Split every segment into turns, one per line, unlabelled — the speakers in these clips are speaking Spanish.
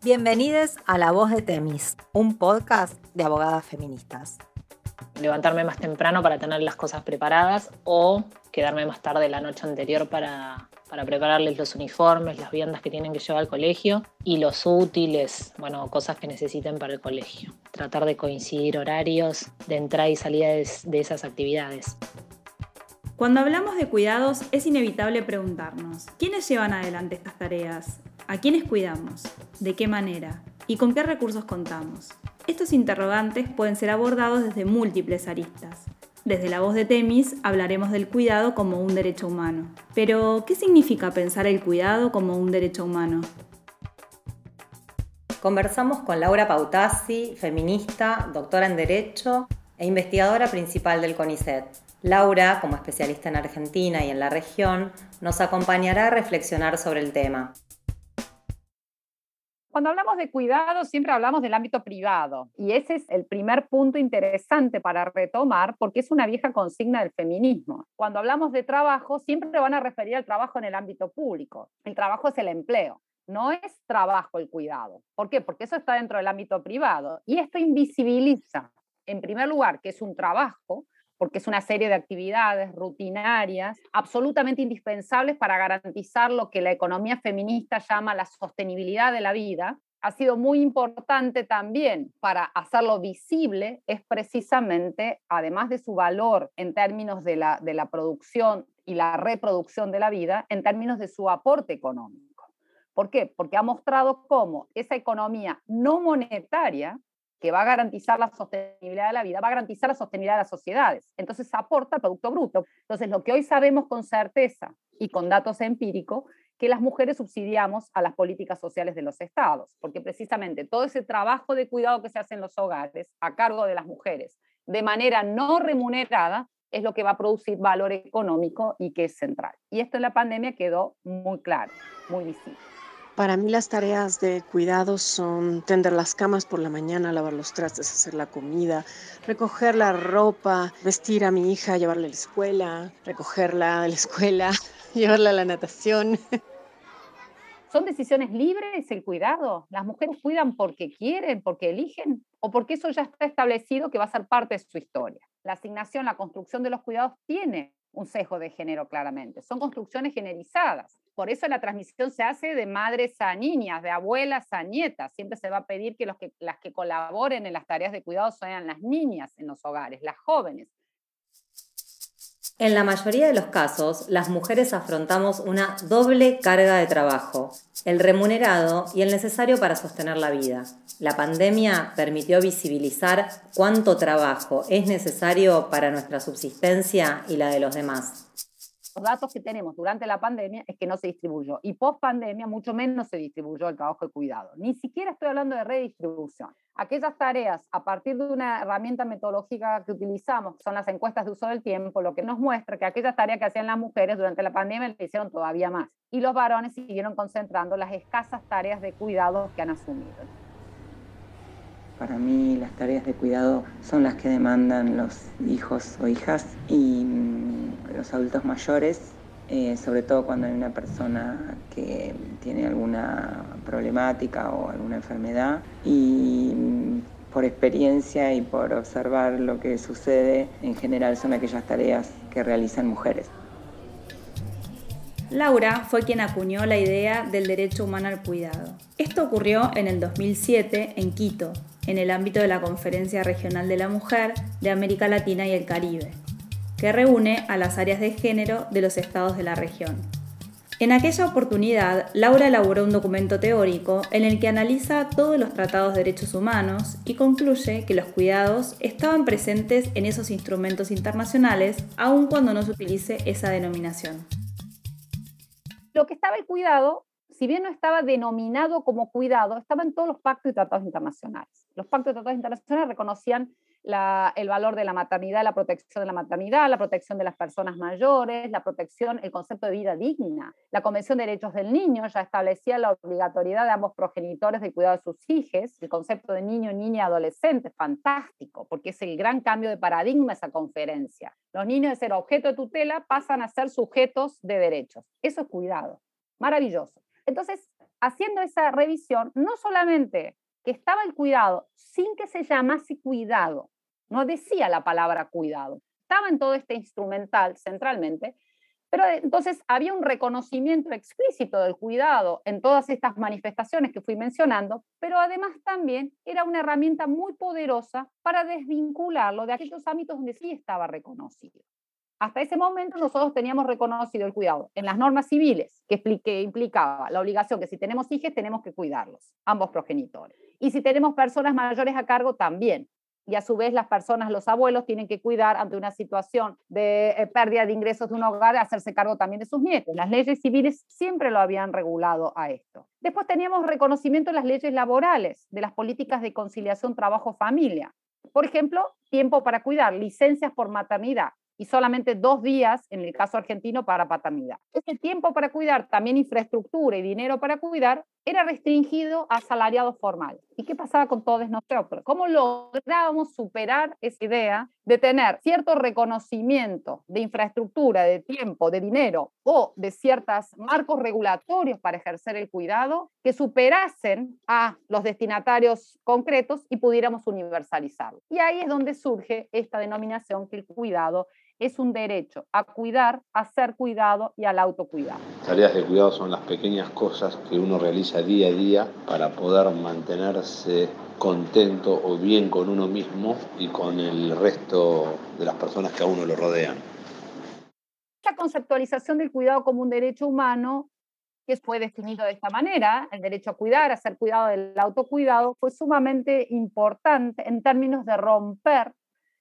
Bienvenidos a La Voz de Temis, un podcast de abogadas feministas.
Levantarme más temprano para tener las cosas preparadas o quedarme más tarde la noche anterior para, para prepararles los uniformes, las viandas que tienen que llevar al colegio y los útiles, bueno, cosas que necesiten para el colegio. Tratar de coincidir horarios de entrada y salida de esas actividades.
Cuando hablamos de cuidados es inevitable preguntarnos, ¿quiénes llevan adelante estas tareas? ¿A quiénes cuidamos? ¿De qué manera? ¿Y con qué recursos contamos? Estos interrogantes pueden ser abordados desde múltiples aristas. Desde la voz de Temis hablaremos del cuidado como un derecho humano. Pero, ¿qué significa pensar el cuidado como un derecho humano?
Conversamos con Laura Pautazzi, feminista, doctora en Derecho e investigadora principal del CONICET. Laura, como especialista en Argentina y en la región, nos acompañará a reflexionar sobre el tema.
Cuando hablamos de cuidado, siempre hablamos del ámbito privado. Y ese es el primer punto interesante para retomar, porque es una vieja consigna del feminismo. Cuando hablamos de trabajo, siempre van a referir al trabajo en el ámbito público. El trabajo es el empleo. No es trabajo el cuidado. ¿Por qué? Porque eso está dentro del ámbito privado. Y esto invisibiliza, en primer lugar, que es un trabajo, porque es una serie de actividades rutinarias absolutamente indispensables para garantizar lo que la economía feminista llama la sostenibilidad de la vida, ha sido muy importante también para hacerlo visible, es precisamente, además de su valor en términos de la, de la producción y la reproducción de la vida, en términos de su aporte económico. ¿Por qué? Porque ha mostrado cómo esa economía no monetaria que va a garantizar la sostenibilidad de la vida, va a garantizar la sostenibilidad de las sociedades. Entonces aporta al Producto Bruto. Entonces lo que hoy sabemos con certeza y con datos empíricos, que las mujeres subsidiamos a las políticas sociales de los estados, porque precisamente todo ese trabajo de cuidado que se hace en los hogares a cargo de las mujeres de manera no remunerada es lo que va a producir valor económico y que es central. Y esto en la pandemia quedó muy claro, muy visible.
Para mí las tareas de cuidado son tender las camas por la mañana, lavar los trastes, hacer la comida, recoger la ropa, vestir a mi hija, llevarla a la escuela, recogerla de la escuela, llevarla a la natación.
¿Son decisiones libres el cuidado? ¿Las mujeres cuidan porque quieren, porque eligen o porque eso ya está establecido que va a ser parte de su historia? La asignación, la construcción de los cuidados tiene un sesgo de género claramente. Son construcciones generizadas. Por eso la transmisión se hace de madres a niñas, de abuelas a nietas. Siempre se va a pedir que, los que las que colaboren en las tareas de cuidado sean las niñas en los hogares, las jóvenes.
En la mayoría de los casos, las mujeres afrontamos una doble carga de trabajo, el remunerado y el necesario para sostener la vida. La pandemia permitió visibilizar cuánto trabajo es necesario para nuestra subsistencia y la de los demás
los datos que tenemos durante la pandemia es que no se distribuyó y post pandemia mucho menos se distribuyó el trabajo de cuidado. Ni siquiera estoy hablando de redistribución. Aquellas tareas a partir de una herramienta metodológica que utilizamos, son las encuestas de uso del tiempo, lo que nos muestra que aquellas tareas que hacían las mujeres durante la pandemia le hicieron todavía más. Y los varones siguieron concentrando las escasas tareas de cuidado que han asumido.
Para mí las tareas de cuidado son las que demandan los hijos o hijas y mm, los adultos mayores, eh, sobre todo cuando hay una persona que tiene alguna problemática o alguna enfermedad. Y mm, por experiencia y por observar lo que sucede, en general son aquellas tareas que realizan mujeres.
Laura fue quien acuñó la idea del derecho humano al cuidado. Esto ocurrió en el 2007 en Quito, en el ámbito de la Conferencia Regional de la Mujer de América Latina y el Caribe, que reúne a las áreas de género de los estados de la región. En aquella oportunidad, Laura elaboró un documento teórico en el que analiza todos los tratados de derechos humanos y concluye que los cuidados estaban presentes en esos instrumentos internacionales aun cuando no se utilice esa denominación
lo que estaba el cuidado, si bien no estaba denominado como cuidado, estaba en todos los pactos y tratados internacionales. Los pactos y tratados internacionales reconocían el valor de la maternidad, la protección de la maternidad, la protección de las personas mayores, la protección, el concepto de vida digna. La Convención de Derechos del Niño ya establecía la obligatoriedad de ambos progenitores de cuidado de sus hijos, el concepto de niño, niña, adolescente, fantástico, porque es el gran cambio de paradigma esa conferencia. Los niños de ser objeto de tutela pasan a ser sujetos de derechos. Eso es cuidado. Maravilloso. Entonces, haciendo esa revisión, no solamente que estaba el cuidado sin que se llamase cuidado, no decía la palabra cuidado, estaba en todo este instrumental centralmente, pero entonces había un reconocimiento explícito del cuidado en todas estas manifestaciones que fui mencionando, pero además también era una herramienta muy poderosa para desvincularlo de aquellos ámbitos donde sí estaba reconocido. Hasta ese momento nosotros teníamos reconocido el cuidado en las normas civiles, que, que implicaba la obligación que si tenemos hijos tenemos que cuidarlos, ambos progenitores. Y si tenemos personas mayores a cargo también, y a su vez las personas, los abuelos, tienen que cuidar ante una situación de eh, pérdida de ingresos de un hogar, hacerse cargo también de sus nietos. Las leyes civiles siempre lo habían regulado a esto. Después teníamos reconocimiento de las leyes laborales, de las políticas de conciliación trabajo-familia. Por ejemplo, tiempo para cuidar, licencias por maternidad y solamente dos días en el caso argentino para paternidad. Ese tiempo para cuidar, también infraestructura y dinero para cuidar, era restringido a salariado formal. ¿Y qué pasaba con todos nosotros? ¿Cómo lográbamos superar esa idea de tener cierto reconocimiento de infraestructura, de tiempo, de dinero o de ciertos marcos regulatorios para ejercer el cuidado que superasen a los destinatarios concretos y pudiéramos universalizarlo? Y ahí es donde surge esta denominación que el cuidado es un derecho a cuidar, a ser cuidado y al autocuidado.
Tareas de cuidado son las pequeñas cosas que uno realiza día a día para poder mantenerse contento o bien con uno mismo y con el resto de las personas que a uno lo rodean.
La conceptualización del cuidado como un derecho humano que fue definido de esta manera, el derecho a cuidar, a ser cuidado del autocuidado, fue sumamente importante en términos de romper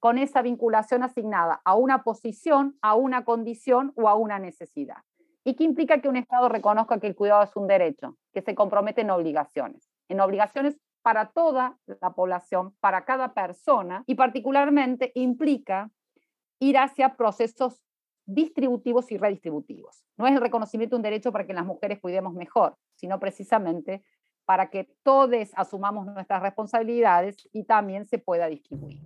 con esa vinculación asignada a una posición, a una condición o a una necesidad. ¿Y qué implica que un Estado reconozca que el cuidado es un derecho, que se compromete en obligaciones? En obligaciones para toda la población, para cada persona, y particularmente implica ir hacia procesos distributivos y redistributivos. No es el reconocimiento de un derecho para que las mujeres cuidemos mejor, sino precisamente para que todos asumamos nuestras responsabilidades y también se pueda distribuir.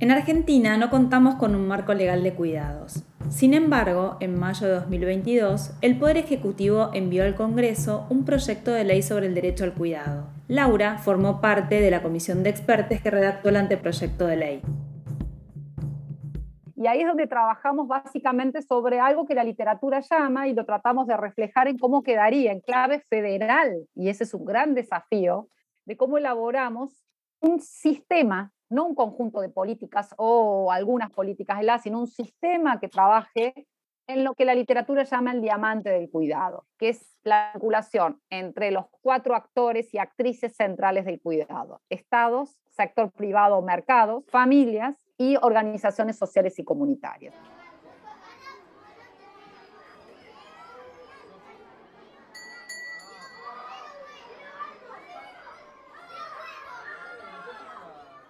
En Argentina no contamos con un marco legal de cuidados. Sin embargo, en mayo de 2022, el Poder Ejecutivo envió al Congreso un proyecto de ley sobre el derecho al cuidado. Laura formó parte de la comisión de expertos que redactó el anteproyecto de ley.
Y ahí es donde trabajamos básicamente sobre algo que la literatura llama y lo tratamos de reflejar en cómo quedaría en clave federal. Y ese es un gran desafío de cómo elaboramos un sistema no un conjunto de políticas o algunas políticas de la, sino un sistema que trabaje en lo que la literatura llama el diamante del cuidado, que es la vinculación entre los cuatro actores y actrices centrales del cuidado, estados, sector privado, mercados, familias y organizaciones sociales y comunitarias.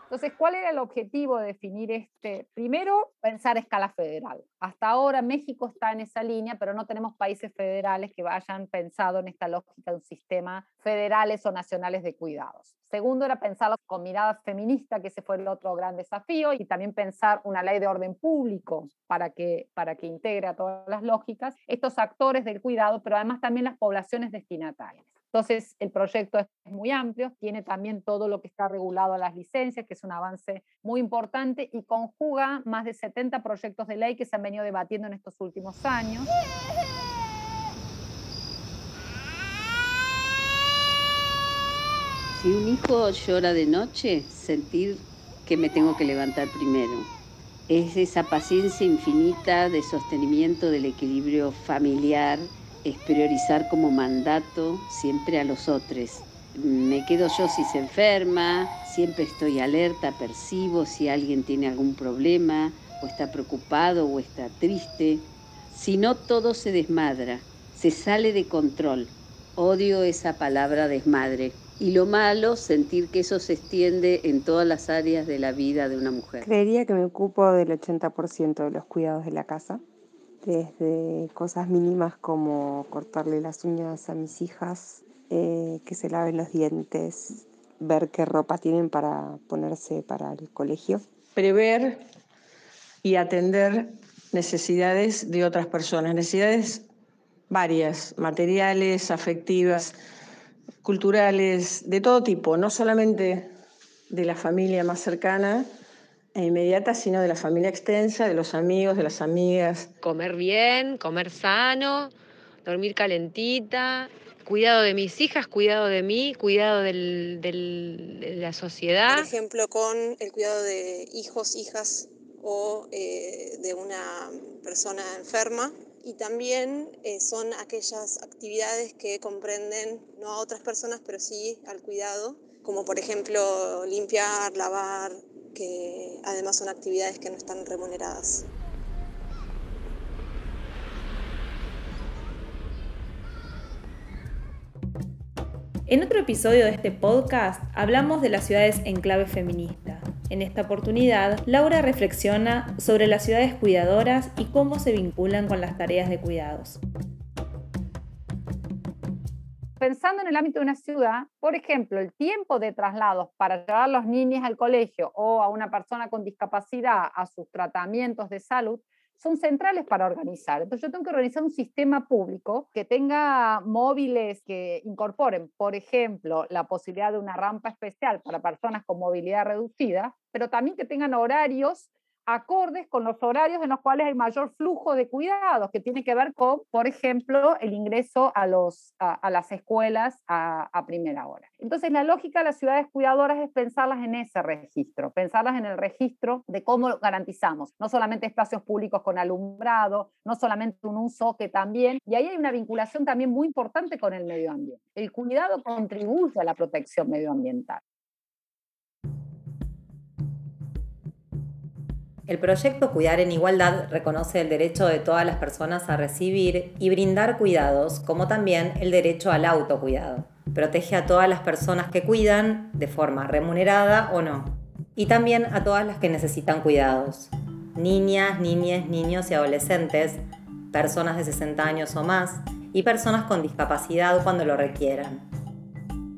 Entonces, ¿cuál era el objetivo de definir este? Primero, pensar a escala federal. Hasta ahora México está en esa línea, pero no tenemos países federales que hayan pensado en esta lógica de un sistema federales o nacionales de cuidados. Segundo, era pensarlo con mirada feminista, que ese fue el otro gran desafío, y también pensar una ley de orden público para que, para que integre a todas las lógicas estos actores del cuidado, pero además también las poblaciones destinatarias. Entonces, el proyecto es muy amplio, tiene también todo lo que está regulado a las licencias, que es un avance muy importante, y conjuga más de 70 proyectos de ley que se han venido debatiendo en estos últimos años.
Si un hijo llora de noche, sentir que me tengo que levantar primero. Es esa paciencia infinita de sostenimiento del equilibrio familiar priorizar como mandato siempre a los otros. Me quedo yo si se enferma, siempre estoy alerta, percibo si alguien tiene algún problema, o está preocupado o está triste. Si no, todo se desmadra, se sale de control. Odio esa palabra desmadre. Y lo malo, sentir que eso se extiende en todas las áreas de la vida de una mujer.
Creería que me ocupo del 80% de los cuidados de la casa desde cosas mínimas como cortarle las uñas a mis hijas, eh, que se laven los dientes, ver qué ropa tienen para ponerse para el colegio.
Prever y atender necesidades de otras personas, necesidades
varias, materiales, afectivas, culturales, de todo tipo, no solamente de la familia más cercana e inmediata, sino de la familia extensa, de los amigos, de las amigas.
Comer bien, comer sano, dormir calentita, cuidado de mis hijas, cuidado de mí, cuidado del, de la sociedad.
Por ejemplo, con el cuidado de hijos, hijas o eh, de una persona enferma. Y también eh, son aquellas actividades que comprenden no a otras personas, pero sí al cuidado, como por ejemplo limpiar, lavar, que además son actividades que no están remuneradas.
En otro episodio de este podcast hablamos de las ciudades en clave feminista. En esta oportunidad, Laura reflexiona sobre las ciudades cuidadoras y cómo se vinculan con las tareas de cuidados.
Pensando en el ámbito de una ciudad, por ejemplo, el tiempo de traslados para llevar a los niños al colegio o a una persona con discapacidad a sus tratamientos de salud son centrales para organizar. Entonces yo tengo que organizar un sistema público que tenga móviles que incorporen, por ejemplo, la posibilidad de una rampa especial para personas con movilidad reducida, pero también que tengan horarios acordes con los horarios en los cuales hay mayor flujo de cuidados, que tiene que ver con, por ejemplo, el ingreso a, las escuelas a, a, primera hora. Entonces, la lógica de las ciudades cuidadoras es pensarlas en ese registro, pensarlas en el registro de cómo garantizamos no solamente espacios públicos con alumbrado, no solamente un uso, que también, y ahí hay una vinculación también muy importante con el medio ambiente. El cuidado contribuye a la protección medioambiental.
El proyecto Cuidar en Igualdad reconoce el derecho de todas las personas a recibir y brindar cuidados, como también el derecho al autocuidado. Protege a todas las personas que cuidan, de forma remunerada o no, y también a todas las que necesitan cuidados. Niñas, niñas, niños y adolescentes, personas de 60 años o más, y personas con discapacidad cuando lo requieran.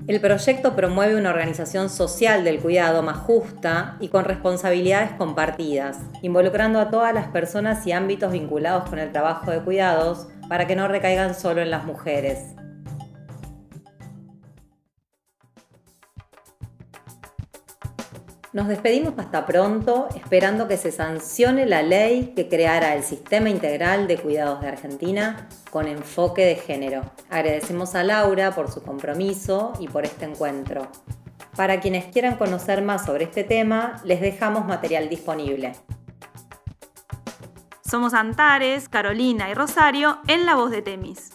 El proyecto promueve una organización social del cuidado más justa y con responsabilidades compartidas, involucrando a todas las personas y ámbitos vinculados con el trabajo de cuidados para que no recaigan solo en las mujeres. Nos despedimos hasta pronto, esperando que se sancione la ley que creara el Sistema Integral de Cuidados de Argentina con enfoque de género. Agradecemos a Laura por su compromiso y por este encuentro. Para quienes quieran conocer más sobre este tema, les dejamos material disponible.
Somos Antares, Carolina y Rosario en La Voz de Temis.